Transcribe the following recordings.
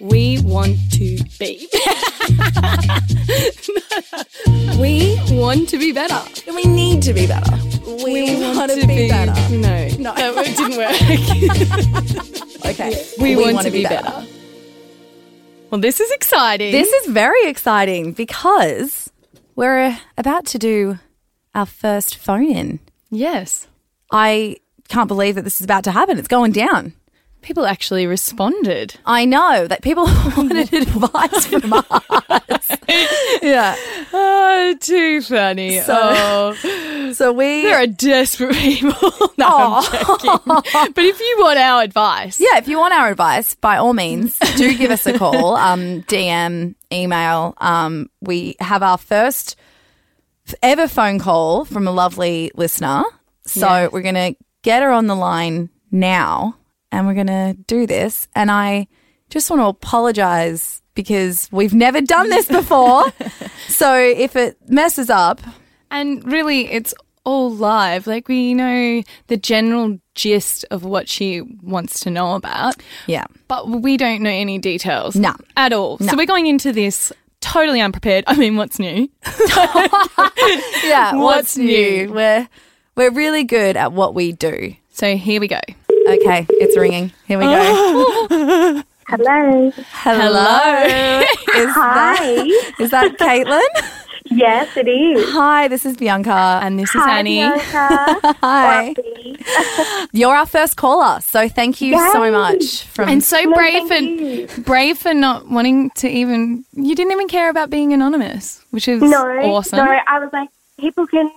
We want to be. we want to be better. We need to be better. We, want to be, better. No, No. that it didn't work. Okay. we, want, wanna to be better. Well, this is exciting. This is very exciting because we're about to do our first phone in. yes. I can't believe that this is about to happen. It's going down. People actually responded. I know that people wanted advice from us. yeah. Oh, too funny. So- oh, So we there are desperate people. no, joking. But if you want our advice, Yeah, if you want our advice, by all means, do give us a call, um, DM, email. Um, we have our first ever phone call from a lovely listener. So Yeah. we're going to get her on the line now and we're going to do this. And I just want to apologize because we've never done this before. so if it messes up, And really, it's all live. Like, we know the general gist of what she wants to know about, yeah. but we don't know any details. No. At all. No. So we're going into this totally unprepared. I mean, what's new? Yeah. What's new? We're, we're really good at what we do. So here we go. Okay, it's ringing. Here we go. Hello. Hello. is that Hi. is that Caitlin? yes, it is. Hi, this is Bianca. And this is Hi, Annie. Bianca. Hi. You're our first caller, so thank you so much. From And so No, brave and you. brave for not wanting to even you didn't even care about being anonymous, which is No, awesome. no, I was like, people can.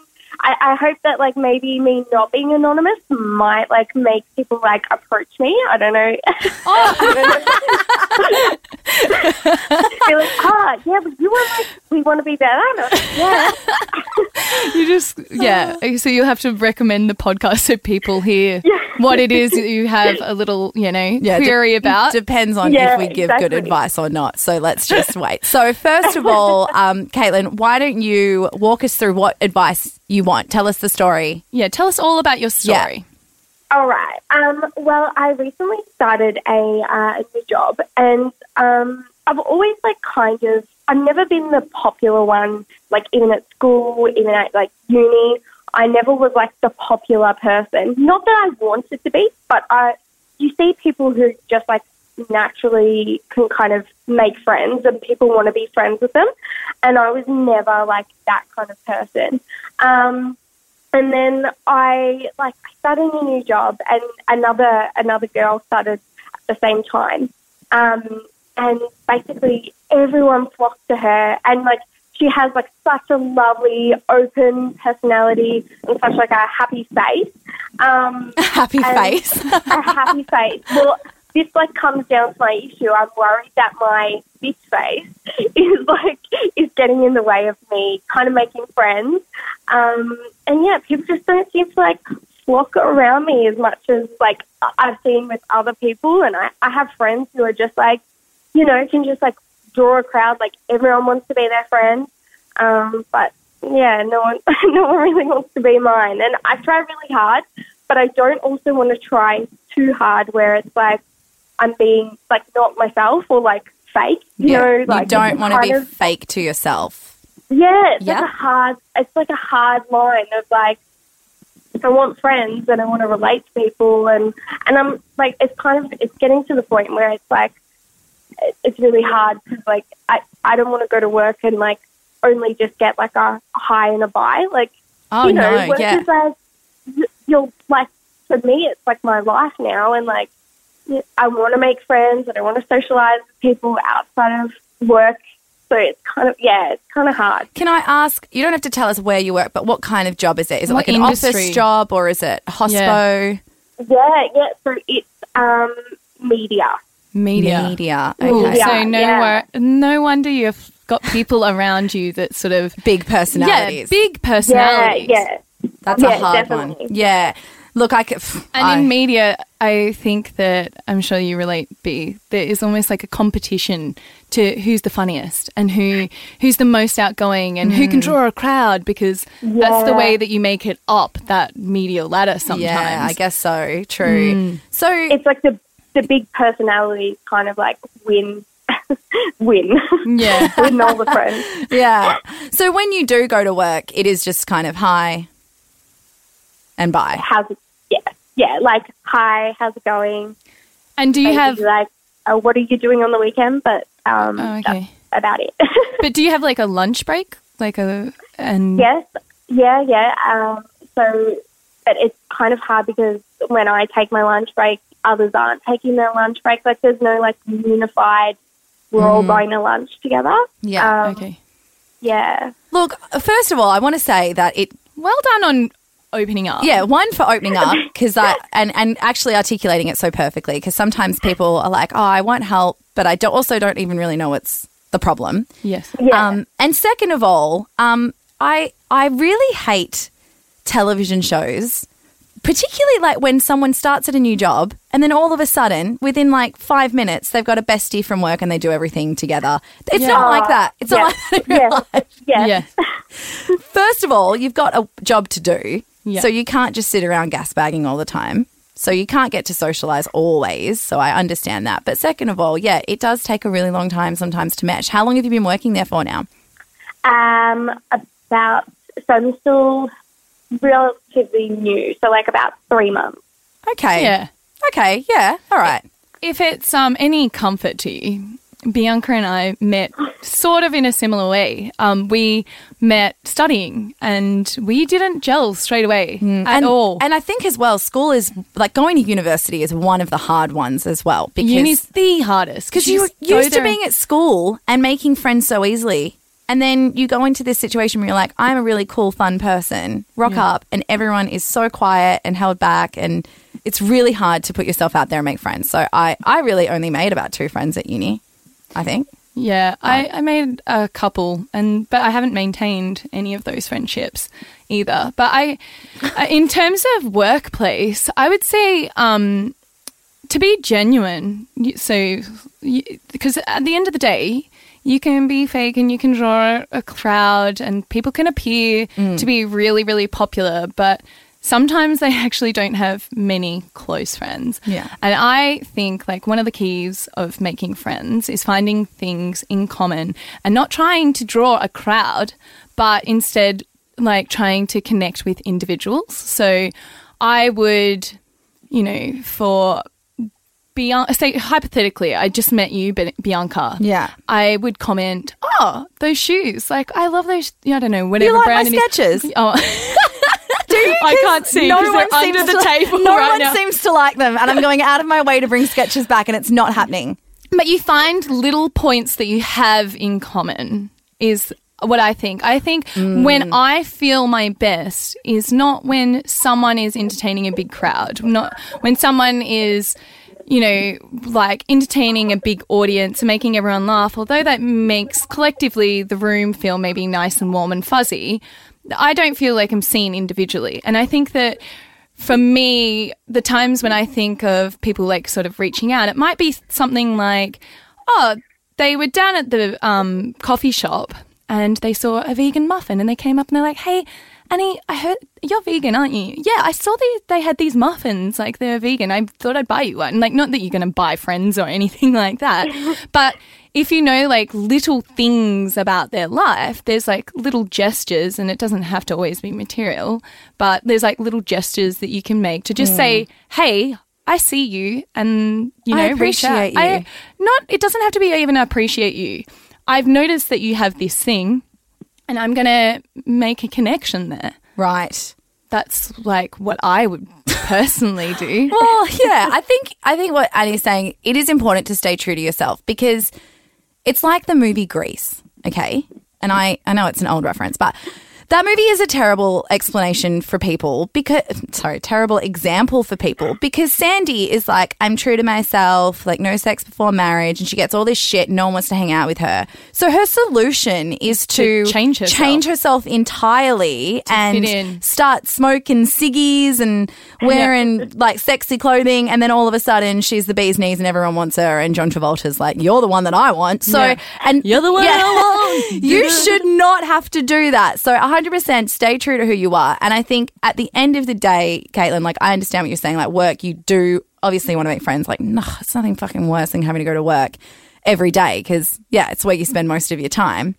I, I hope that like maybe me not being anonymous might like make people like approach me. I don't know. Oh. Be like, ah, yeah, but you want like we want to be better. And I was like, yeah, You just yeah. So you'll have to recommend the podcast so people hear what it is that you have a little, you know, Yeah, de- query about. Depends on Yeah, if we give good advice or not. So let's just wait. So first of all, um, Caitlin, why don't you walk us through what advice you want? Tell us the story. yeah, tell us all about your story. All right. Um, well, I recently started a, uh, a new job, and um, I've always like kind of I've never been the popular one. Like even at school, even at like uni, I never was like the popular person. Not that I wanted to be, but I you see people who just like naturally can kind of make friends, and people want to be friends with them. And I was never like that kind of person. Um, and then I like I started a new job, and another another girl started at the same time. Um, and basically, everyone flocked to her, and like she has like such a lovely, open personality and such like a happy face. Um, Happy face. a happy face. Well, this like comes down to my issue. I'm worried that my bitch face is like is getting in the way of me kind of making friends. Um, and yeah, people just don't seem to like flock around me as much as like I've seen with other people. And I, I have friends who are just like, you know, can just like draw a crowd. Like everyone wants to be their friend. Um, but yeah, no one, no one really wants to be mine. And I try really hard, but I don't also want to try too hard where it's like I'm being like not myself or like fake. You know, like you don't want to be of- fake to yourself. yeah, it's Yeah. like a hard. It's like a hard line of like, I want friends and I want to relate to people, and and I'm like, it's kind of it's getting to the point where it's like, it's really hard because like I I don't want to go to work and like only just get like a hi and a bye. Like Oh you know, no, work yeah. is like you're like for me, it's like my life now, and like I want to make friends and I want to socialize with people outside of work. So it's kind of yeah, it's kind of hard. Can I ask? You don't have to tell us where you work, but what kind of job is it? Is it What like an industry? office job or is it hospo? Yeah, yeah. So it's um media. Media. Media. Ooh, Okay. Yeah, so no, yeah. wor- no wonder you've got people around you that sort of Big personalities. yeah, personalities. big Yeah, personalities. yeah. That's a Yeah, hard one. Yeah. Look, I could. pff, And I- in media, I think that I'm sure you relate, B. There is almost like a competition to who's the funniest and who who's the most outgoing and who can mm. draw a crowd because that's the way that you make it up that media ladder. Sometimes, yeah, I guess so. True. Mm. So It's like the the big personalities kind of like win win, Yeah. win all the friends. Yeah. So when you do go to work, it is just kind of hi and bye. How's it? Yeah, yeah. Like, hi, how's it going? And do you have like, uh, what are you doing on the weekend? But um, Oh, okay. about it. but do you have like a lunch break? Like a and yes, yeah, yeah. Um, so, but it's kind of hard because when I take my lunch break, others aren't taking their lunch break. Like, there's no like unified. We're all going to lunch together. Yeah. Um, Okay. Yeah. Look, first of all, I want to say that it Well done on opening up. Yeah, one for opening up because I and and actually articulating it so perfectly because sometimes people are like, "Oh, I want help," but I don't, also don't even really know what's the problem. Yes. Yeah. Um, and second of all, um, I I really hate television shows, particularly like when someone starts at a new job and then all of a sudden, within like five minutes, they've got a bestie from work and they do everything together. It's Yeah. not like that. It's yeah. not like that in real Yeah. life. yeah. Yeah. First of all, you've got a job to do. Yeah. So you can't just sit around gas bagging all the time. So you can't get to socialize always. So I understand that. But second of all, yeah, it does take a really long time sometimes to mesh. How long have you been working there for now? Um, about so I'm still relatively new, so like about three months. Okay. Yeah. Okay. Yeah. All right. If it's um, any comfort to you, Bianca and I met sort of in a similar way. Um, we met studying and we didn't gel straight away at Mm. and, all. And I think as well, school is like going to university is one of the hard ones as well because Uni's the hardest because you just go used to being at school and making friends so easily. And then you go into this situation where you're like, I'm a really cool, fun person, rock up, and everyone is so quiet and held back. And it's really hard to put yourself out there and make friends. So I, I really only made about two friends at uni, I think. Yeah, I, I made a couple, and but I haven't maintained any of those friendships either. But I, in terms of workplace, I would say um, to be genuine. So, because at the end of the day, you can be fake and you can draw a crowd, and people can appear to be really, really popular, but. Sometimes they actually don't have many close friends. Yeah. And I think like one of the keys of making friends is finding things in common and not trying to draw a crowd, but instead like trying to connect with individuals. So I would, you know, for Bianca, say hypothetically, I just met you, Bianca. Yeah. I would comment, oh, those shoes. Like, I love those. Yeah, I don't know, whatever you like my brand it is. Oh? I can't see No one under seems the to, table No right one now. seems to like them, and I'm going out of my way to bring sketches back, and it's not happening. But you find little points that you have in common is what I think. I think when mm. I feel my best is not when someone is entertaining a big crowd, not when someone is you know, like entertaining a big audience and making everyone laugh, although that makes collectively the room feel maybe nice and warm and fuzzy, I don't feel like I'm seen individually. And I think that for me, the times when I think of people like sort of reaching out, it might be something like, oh, they were down at the um, coffee shop and they saw a vegan muffin and they came up and they're like, hey, Annie, I heard you're vegan, aren't you? Yeah, I saw they they had these muffins, like they're vegan. I thought I'd buy you one. Like, not that you're going to buy friends or anything like that, but if you know like little things about their life, there's like little gestures, and it doesn't have to always be material, but there's like little gestures that you can make to just say, mm. hey, I see you, and you I know, out. appreciate you. I, not, it doesn't have to be even appreciate you. I've noticed that you have this thing, and I'm going to make a connection there. Right. That's like what I would personally do. Well, yeah, I think I think what Annie's saying, it is important to stay true to yourself because it's like the movie Grease, okay? And I, I know it's an old reference, but that movie is a terrible explanation for people because sorry, terrible example for people because Sandy is like, I'm true to myself, like no sex before marriage, and she gets all this shit, no one wants to hang out with her. So her solution is to, To change herself. change herself entirely and start smoking ciggies and wearing like sexy clothing, and then all of a sudden she's the bee's knees and everyone wants her, and John Travolta's like, "You're the one that I want." So, Yeah. and You're the one I want. you should not have to do that. So, 100% stay true to who you are. And I think at the end of the day, Caitlin, like I understand what you're saying. Like work, you do obviously want to make friends. Like, no, it's nothing fucking worse than having to go to work every day because, yeah, it's where you spend most of your time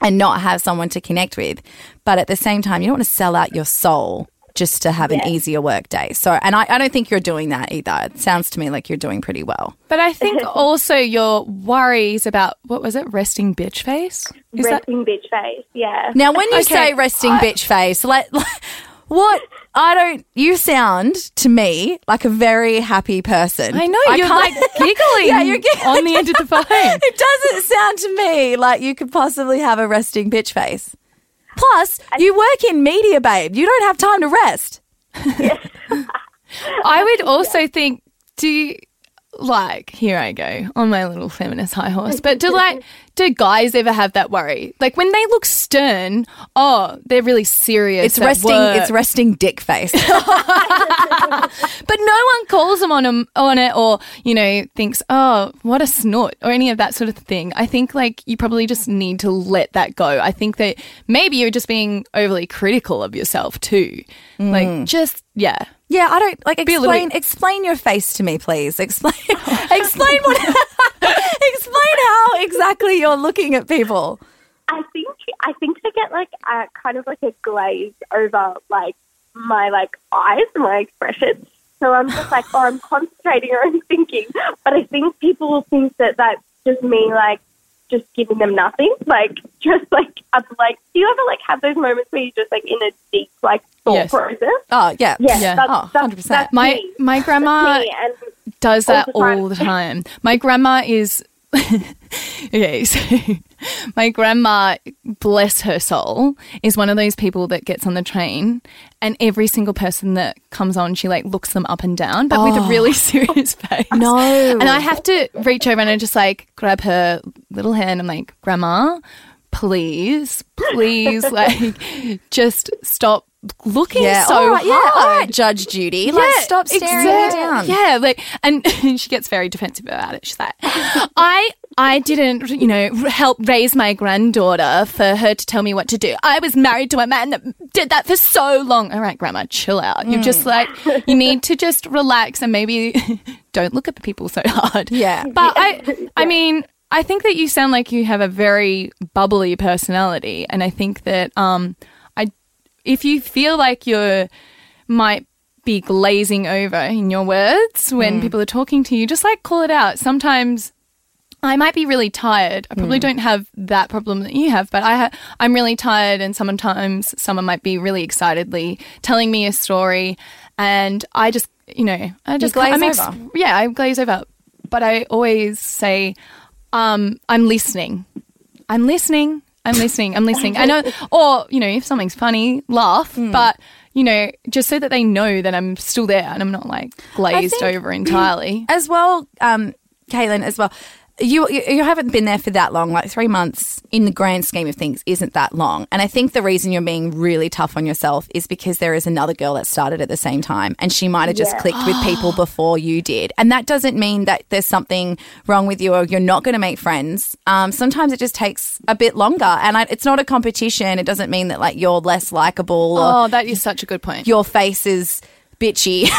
and not have someone to connect with. But at the same time, you don't want to sell out your soul just to have an easier work day. So, and I, I don't think you're doing that either. It sounds to me like you're doing pretty well. But I think also your worries about what was it, resting bitch face? Is that Resting bitch face, yeah. Now, when you Okay, say resting bitch face, let, what I don't, you sound to me like a very happy person. I know you're like can't- giggling Yeah, you're giggling. on the end of the phone. it doesn't sound to me like you could possibly have a resting bitch face. Plus, you work in media, babe. You don't have time to rest. I would also think, do you, like, here I go on my little feminist high horse, but do like, do guys ever have that worry? Like when they look stern, oh, they're really serious. It's resting. work. It's resting dick face. but no one calls them on 'em- on it or you know thinks oh what a snort or any of that sort of thing i think like you probably just need to let that go i think that maybe you're just being overly critical of yourself too like mm. just yeah yeah, I don't like a little explain. bit- Explain your face to me, please. Explain. explain what. explain how exactly you're looking at people. I think I think I get like a kind of like a glaze over like my like eyes, and my expression. So I'm just like, oh, I'm concentrating or I'm thinking. But I think people will think that that's just me like just giving them nothing. Like just like I'm like, do you ever like have those moments where you're just like in a deep like thought Yes. process? Oh yeah, Yeah, Yeah. That's, Oh, 100%. that's my me. my grandma does all that the time. all the time. My grandma is okay. So my grandma, bless her soul, is one of those people that gets on the train, and every single person that comes on, she like looks them up and down, but with a oh. really serious face. Oh. No. and I have to reach over and I just like grab her little hand. I'm like, Grandma, please, please, like, just stop looking yeah. so all right, hard. yeah. All right, Judge Judy. like, stop staring exact- me down. Yeah, like, and she gets very defensive about it. She's like, I, I didn't, you know, help raise my granddaughter for her to tell me what to do. I was married to a man that did that for so long. All right, Grandma, chill out. You're just Mm. like, you need to just relax and maybe don't look at the people so hard. Yeah. but I, I mean. I think that you sound like you have a very bubbly personality, and I think that um, I, if you feel like you're might be glazing over in your words when people are talking to you, just like call it out. Sometimes I might be really tired. I probably don't have that problem that you have, but I ha- I'm really tired, and sometimes someone might be really excitedly telling me a story, and I just, you know, I just glaze I'm over. yeah, I glaze over. But I always say, um, I'm listening. I'm listening. I'm listening. I'm listening. I know, or you know, if something's funny, laugh. Hmm. But you know, just so that they know that I'm still there and I'm not like glazed think- over entirely. as well, um, Caitlin, as well. You, you haven't been there for that long. Like three months in the grand scheme of things isn't that long. And I think the reason you're being really tough on yourself is because there is another girl that started at the same time, and she might have just Yeah. clicked with people before you did. And that doesn't mean that there's something wrong with you or you're not going to make friends. Um, sometimes it just takes a bit longer, and I, it's not a competition. It doesn't mean that like you're less likable Oh, that is such a good point. your face is bitchy.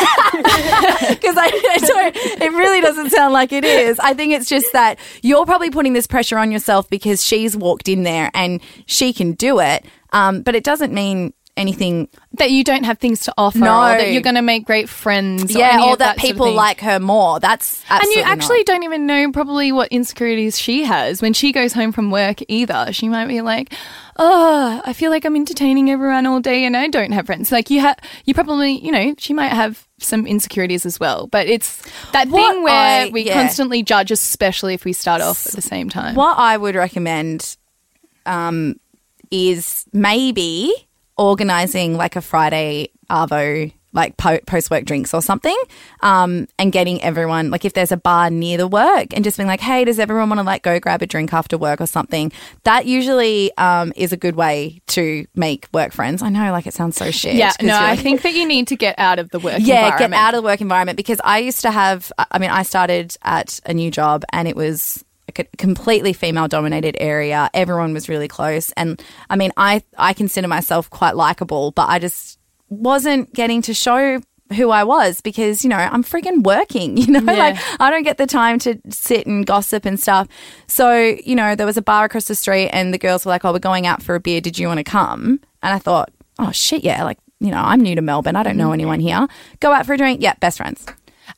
Because I, don't it really doesn't sound like it is. I think it's just that you're probably putting this pressure on yourself because she's walked in there and she can do it. Um, but it doesn't mean anything that you don't have things to offer, No. or that you're going to make great friends, or yeah any or of that, sort of people like her more that's absolutely And you actually not. don't even know probably what insecurities she has when she goes home from work either. She might be like, "Oh, I feel like I'm entertaining everyone all day and I don't have friends." Like you have, you probably, you know, she might have some insecurities as well. But it's that What thing where I- we yeah. constantly judge, especially if we start off at the same time. What I would recommend um, is maybe organizing like a Friday Arvo, like po- post work drinks or something, um, and getting everyone, like if there's a bar near the work, and just being like, hey, does everyone want to like go grab a drink after work or something? That usually um, is a good way to make work friends. I know, like it sounds so shit. yeah, no, you're I think that you need to get out of the work yeah, get out of the work environment because I used to have. I mean, I started at a new job and it was like a completely female dominated area. Everyone was really close, and I mean, I I consider myself quite likable, but I just wasn't getting to show who I was because, you know, I'm freaking working, you know, Yeah. like I don't get the time to sit and gossip and stuff. So, you know, there was a bar across the street and the girls were like, oh, we're going out for a beer. Did you want to come? And I thought, oh, shit, yeah. Like, you know, I'm new to Melbourne. I don't know mm. anyone here. Go out for a drink. Yeah, best friends.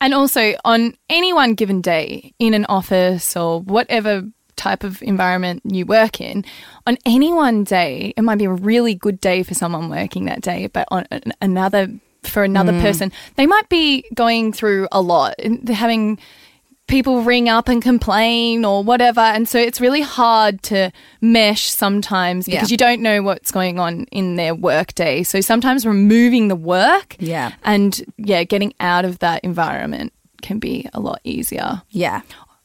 And also, on any one given day in an office or whatever type of environment you work in, on any one day, it might be a really good day for someone working that day, but on another, for another hmm. person, they might be going through a lot, having people ring up and complain or whatever. And so it's really hard to mesh sometimes because Yeah. you don't know what's going on in their work day. So sometimes removing the work Yeah. and yeah, getting out of that environment can be a lot easier. Yeah.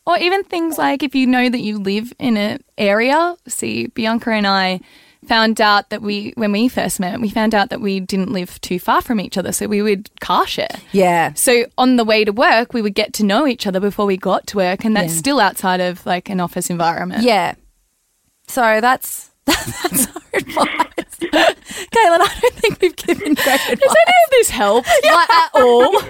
Or even things like if you know that you live in an area. See, Bianca and I found out that we, when we first met, we found out that we didn't live too far from each other. So we would car share. Yeah. So on the way to work, we would get to know each other before we got to work. And that's Yeah. still outside of like an office environment. Yeah. So that's that's our advice. Caitlin, I don't think we've given great advice. Does any of this help like, at all?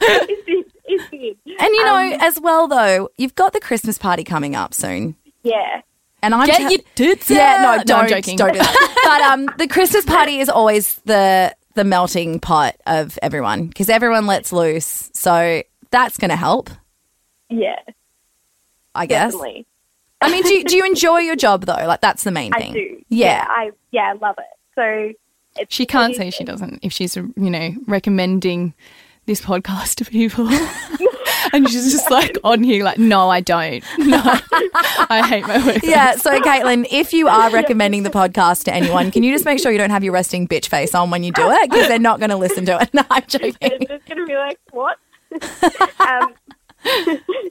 it did. It did. And you know, as well though, you've got the Christmas party coming up soon. Yeah. And I'm Get tell- your tits Yeah, no, out. don't, I'm joking. don't do that. but um, the Christmas party is always the the melting pot of everyone because everyone lets loose. So that's going to help, Yeah. I guess. Definitely. I mean, do you, do you enjoy your job though? Like that's the main I thing. do. Yeah. I yeah, I love it. So it's She can't it say she doesn't if she's, you know, recommending this podcast to people. and she's just like on here, like, no, I don't. No, I hate my work. Yeah, so Caitlin, if you are recommending the podcast to anyone, can you just make sure you don't have your resting bitch face on when you do it? Because they're not going to listen to it. No, I'm joking. They're just gonna be like, what? um,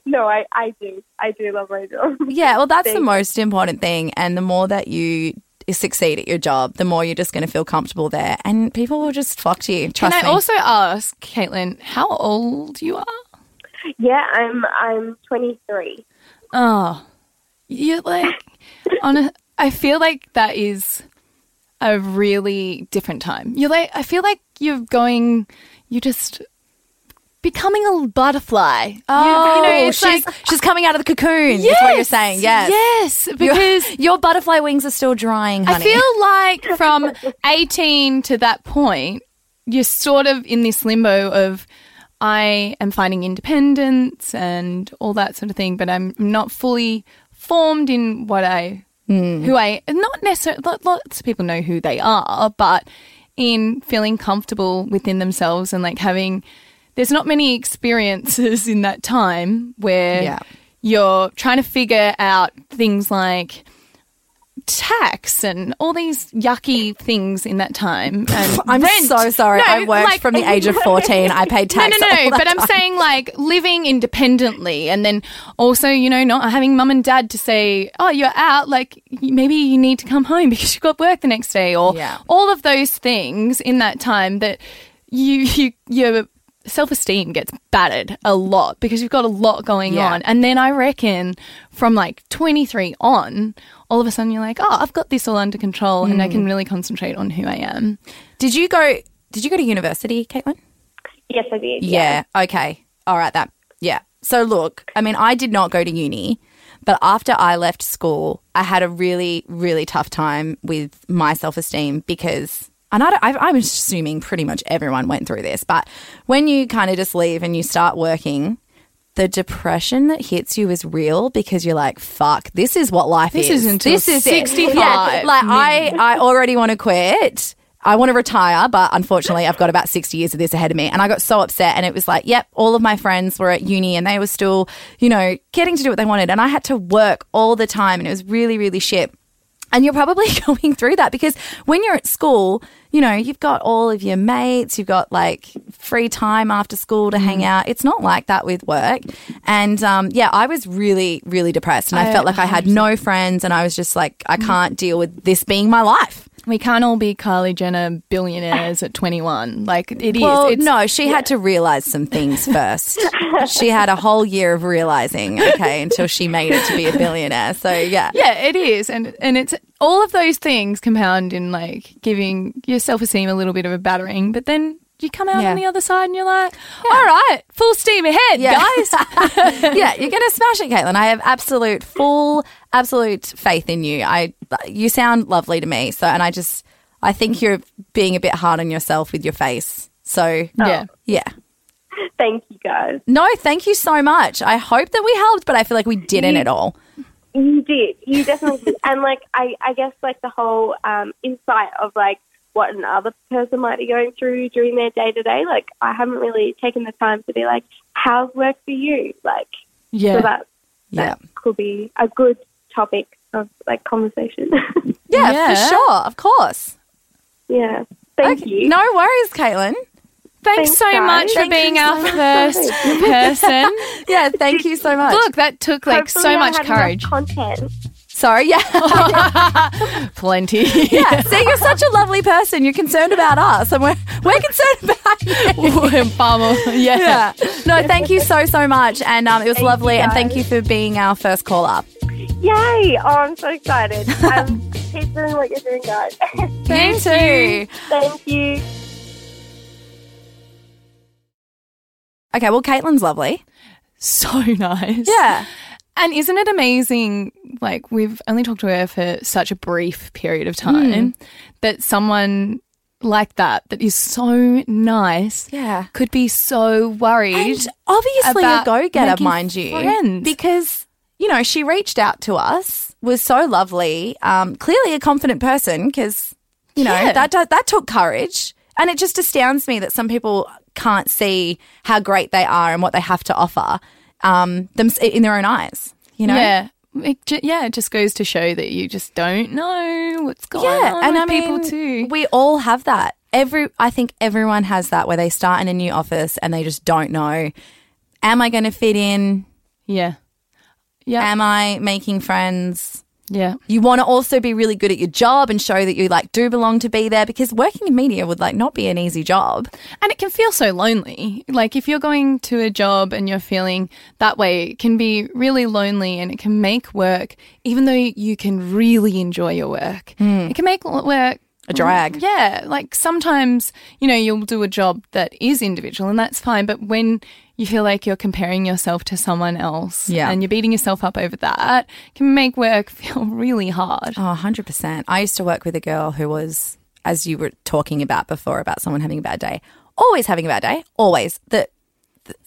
no, I, I do. I do love my job. Yeah, well, that's the most important thing. And the more that you succeed at your job, the more you're just going to feel comfortable there. And people will just flock to you. Can I me. also ask, Caitlin, how old you are? Yeah, I'm I'm 23. Oh, you're like on a. I feel like that is a really different time. You're like, I feel like you're going, you're just becoming a butterfly. Oh, you, know, oh, it's she's, like, she's coming out of the cocoon. Is what you're saying. Yes. Yes, because your, butterfly wings are still drying, I feel like from 18 to that point, you're sort of in this limbo of I am finding independence and all that sort of thing, but I'm not fully formed in what I, hmm. who I, not necessarily, lots of people know who they are, but in feeling comfortable within themselves and like having, there's not many experiences in that time where Yeah. you're trying to figure out things like tax and all these yucky things in that time. And I'm rent. so sorry. No, I worked like- from the age of 14. I paid tax. no, no, no. But I'm saying like living independently, and then also, you know, not having mum and dad to say, "Oh, you're out." Like maybe you need to come home because you've got work the next day, or Yeah. all of those things in that time that you you your self esteem gets battered a lot because you've got a lot going Yeah. on, and then I reckon from like 23 on, all of a sudden you're like, "Oh, I've got this all under control, and I Mm. can really concentrate on who I am." Did you go? Did you go to university, Caitlin? Yes, I did. Yeah. Okay. All right. That. Yeah. So look, I mean, I did not go to uni, but after I left school, I had a really, really tough time with my self esteem because. And I, I, I'm assuming pretty much everyone went through this, but when you kind of just leave and you start working, the depression that hits you is real because you're like, fuck, this is what life This is. is until this is it. 65. Yeah, like I, I already want to quit. I want to retire, but unfortunately, I've got about 60 years of this ahead of me. And I got so upset. And it was like, yep, all of my friends were at uni and they were still, you know, getting to do what they wanted. And I had to work all the time. And it was really, really shit. And you're probably going through that because when you're at school, you know, you've got all of your mates, you've got like free time after school to hang out. It's not like that with work. And um, yeah, I was really, really depressed. And I, I- felt like I had no friends and I was just like, I can't deal with this being my life. We can't all be Kylie Jenner billionaires at 21. Like it is. Well, It's, no, she had to realize some things first. she had a whole year of realizing, okay, until she made it to be a billionaire. So yeah. Yeah, it is, and and it's all of those things compound in like giving your self esteem a little bit of a battering. But then you come out Yeah. on the other side and you're like, all right, full steam ahead, Yeah. guys. yeah, you're going to smash it, Caitlin. I have absolute, full, absolute faith in you. I, you sound lovely to me. So, and I just, I think you're being a bit hard on yourself with your face. So, yeah. yeah. Thank you guys. No, thank you so much. I hope that we helped, but I feel like we didn't at all. You did. You definitely did. And like I, I guess like the whole um, insight of like what another person might be going through during their day to day. Like I haven't really taken the time to be like, how's work for you? Like Yeah. so that Yeah. could be a good topic of like conversation. Yeah, Yeah. for sure. Of course. yeah. Thank Okay, you. No worries, Caitlin. Thanks, Thanks, so guys. much for Thank being our so first person. Yeah, thank you so much. Look, that took like Hopefully so I much had courage. Content. Sorry, yeah. Plenty. yeah. See, you're such a lovely person. You're concerned about us, and we're, we're concerned about you. Bummer. Yeah. Yeah. No, thank you so, so much. And um, it was Thank lovely. and thank you for being our first call up. Yay! Oh, I'm so excited. um, keep doing what you're doing, guys. thank You too. Thank you. Okay, well, Caitlin's lovely. So nice. Yeah. And isn't it amazing? Like, we've only talked to her for such a brief period of time that someone like that, that is so nice, Yeah. could be so worried. And obviously a go getter, mind you. friends. Because, you know, she reached out to us, was so lovely, um, clearly a confident person because, you know, Yeah. that, that, that took courage. And it just astounds me that some people can't see how great they are and what they have to offer um, them in their own eyes, you know? Yeah. It ju- yeah, it just goes to show that you just don't know what's going Yeah, on and with I mean, people too. we all have that. Every, I think everyone has that where they start in a new office and they just don't know, am I going to fit in? Yeah. Yeah. Am I making friends? Yeah. You want to also be really good at your job and show that you like do belong to be there because working in media would like not be an easy job. And it can feel so lonely. Like if you're going to a job and you're feeling that way, it can be really lonely and it can make work, even though you can really enjoy your work, hmm. it can make work A drag. Yeah, like sometimes, you know, you'll do a job that is individual and that's fine, but when you feel like you're comparing yourself to someone else Yeah. and you're beating yourself up over that, can make work feel really hard. Oh, 100%. I used to work with a girl who was, as you were talking about before, about someone having a bad day, always having a bad day, always. That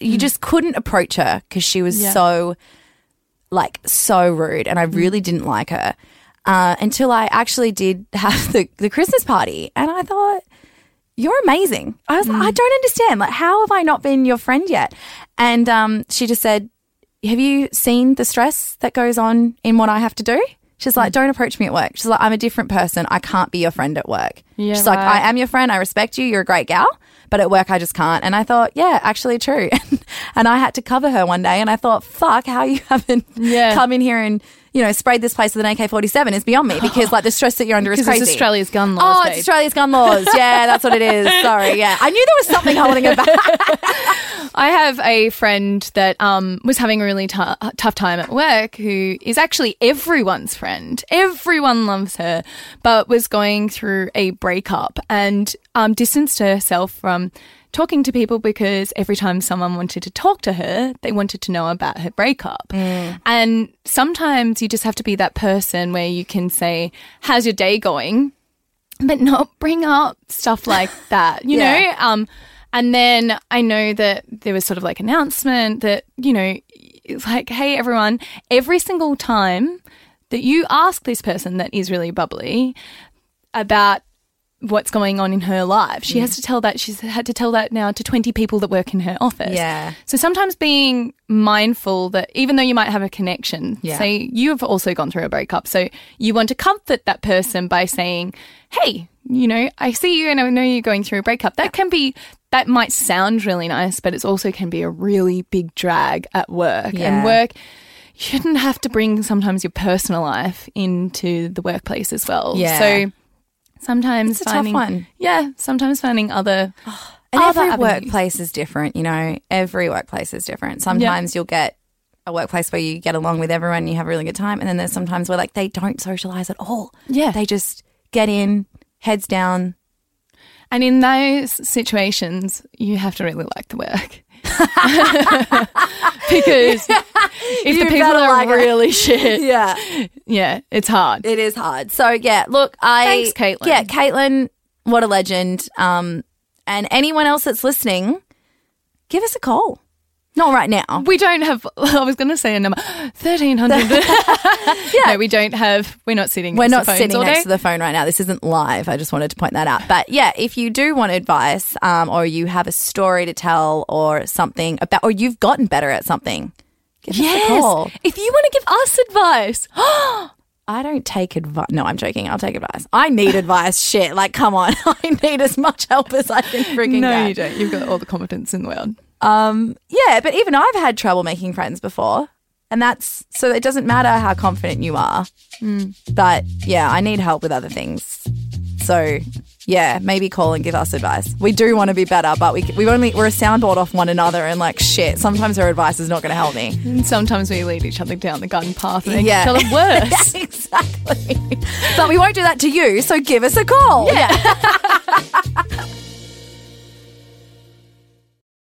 you just couldn't approach her because she was Yeah. so, like, so rude. And I really didn't like her uh, until I actually did have the, the Christmas party. And I thought, you're amazing. I was like, I don't understand. Like, how have I not been your friend yet? And um, she just said, Have you seen the stress that goes on in what I have to do? She's like, Don't approach me at work. She's like, I'm a different person. I can't be your friend at work. Yeah, She's like. I am your friend. I respect you. You're a great gal. But at work, I just can't. And I thought, yeah, actually true. and I had to cover her one day. And I thought, fuck, how you haven't Yeah. come in here and, you know, sprayed this place with an AK 47 is beyond me because, like, the stress that you're under is crazy. it's Australia's gun laws. Oh, babe. it's Australia's gun laws. Yeah, that's what it is. Sorry. Yeah. I knew there was something holding it back. I have a friend that um, was having a really tou- tough time at work who is actually everyone's friend. Everyone loves her, but was going through a breakup and um, distanced herself from talking to people because every time someone wanted to talk to her, they wanted to know about her breakup. And sometimes you just have to be that person where you can say, How's your day going? but not bring up stuff like that, you Yeah. know? Um, and then I know that there was sort of like announcement that, you know, it's like, hey, everyone, every single time that you ask this person that is really bubbly about what's going on in her life, she has mm. to tell that, she's had to tell that now to 20 people that work in her office. Yeah. So sometimes being mindful that even though you might have a connection, Yeah. say you have also gone through a breakup, so you want to comfort that person by saying, "Hey, you know, I see you and I know you're going through a breakup." That can be that might sound really nice, but it also can be a really big drag at work. Yeah. And work shouldn't have to bring sometimes your personal life into the workplace as well. Yeah. So sometimes It's a tough finding one. yeah, sometimes finding other And other every avenues. workplace is different, you know, every workplace is different. Sometimes you'll get a workplace where you get along with everyone and you have a really good time. And then there's sometimes where like they don't socialize at all. Yeah. They just get in, heads down. And in those situations, you have to really like the work. because if You the people are like it. really shit, Yeah. yeah, it's hard. It is hard. So yeah, look, I Thanks, Caitlin. Yeah, Caitlin, what a legend. Um, and anyone else that's listening, give us a call. Not right now. We don't have. I was going to say a number, thirteen hundred. yeah, no, we don't have. We're not sitting. We're not sitting next to the phone right now. This isn't live. I just wanted to point that out. But yeah, if you do want advice, um, or you have a story to tell, or something about, or you've gotten better at something, give us a call. If you want to give us advice, I don't take advice. No, I'm joking. I'll take advice. I need advice. Shit, like come on. I need as much help as I can freaking no, get. you don't. You've got all the competence in the world. Um, yeah, but even I've had trouble making friends before. And that's so it doesn't matter how confident you are. But yeah, I need help with other things. So yeah, maybe call and give us advice. We do want to be better, but we we only we're a soundboard off one another and like shit. Sometimes our advice is not going to help me. And sometimes we lead each other down the garden path and make Yeah. each other worse. exactly. but we won't do that to you. So give us a call. Yeah.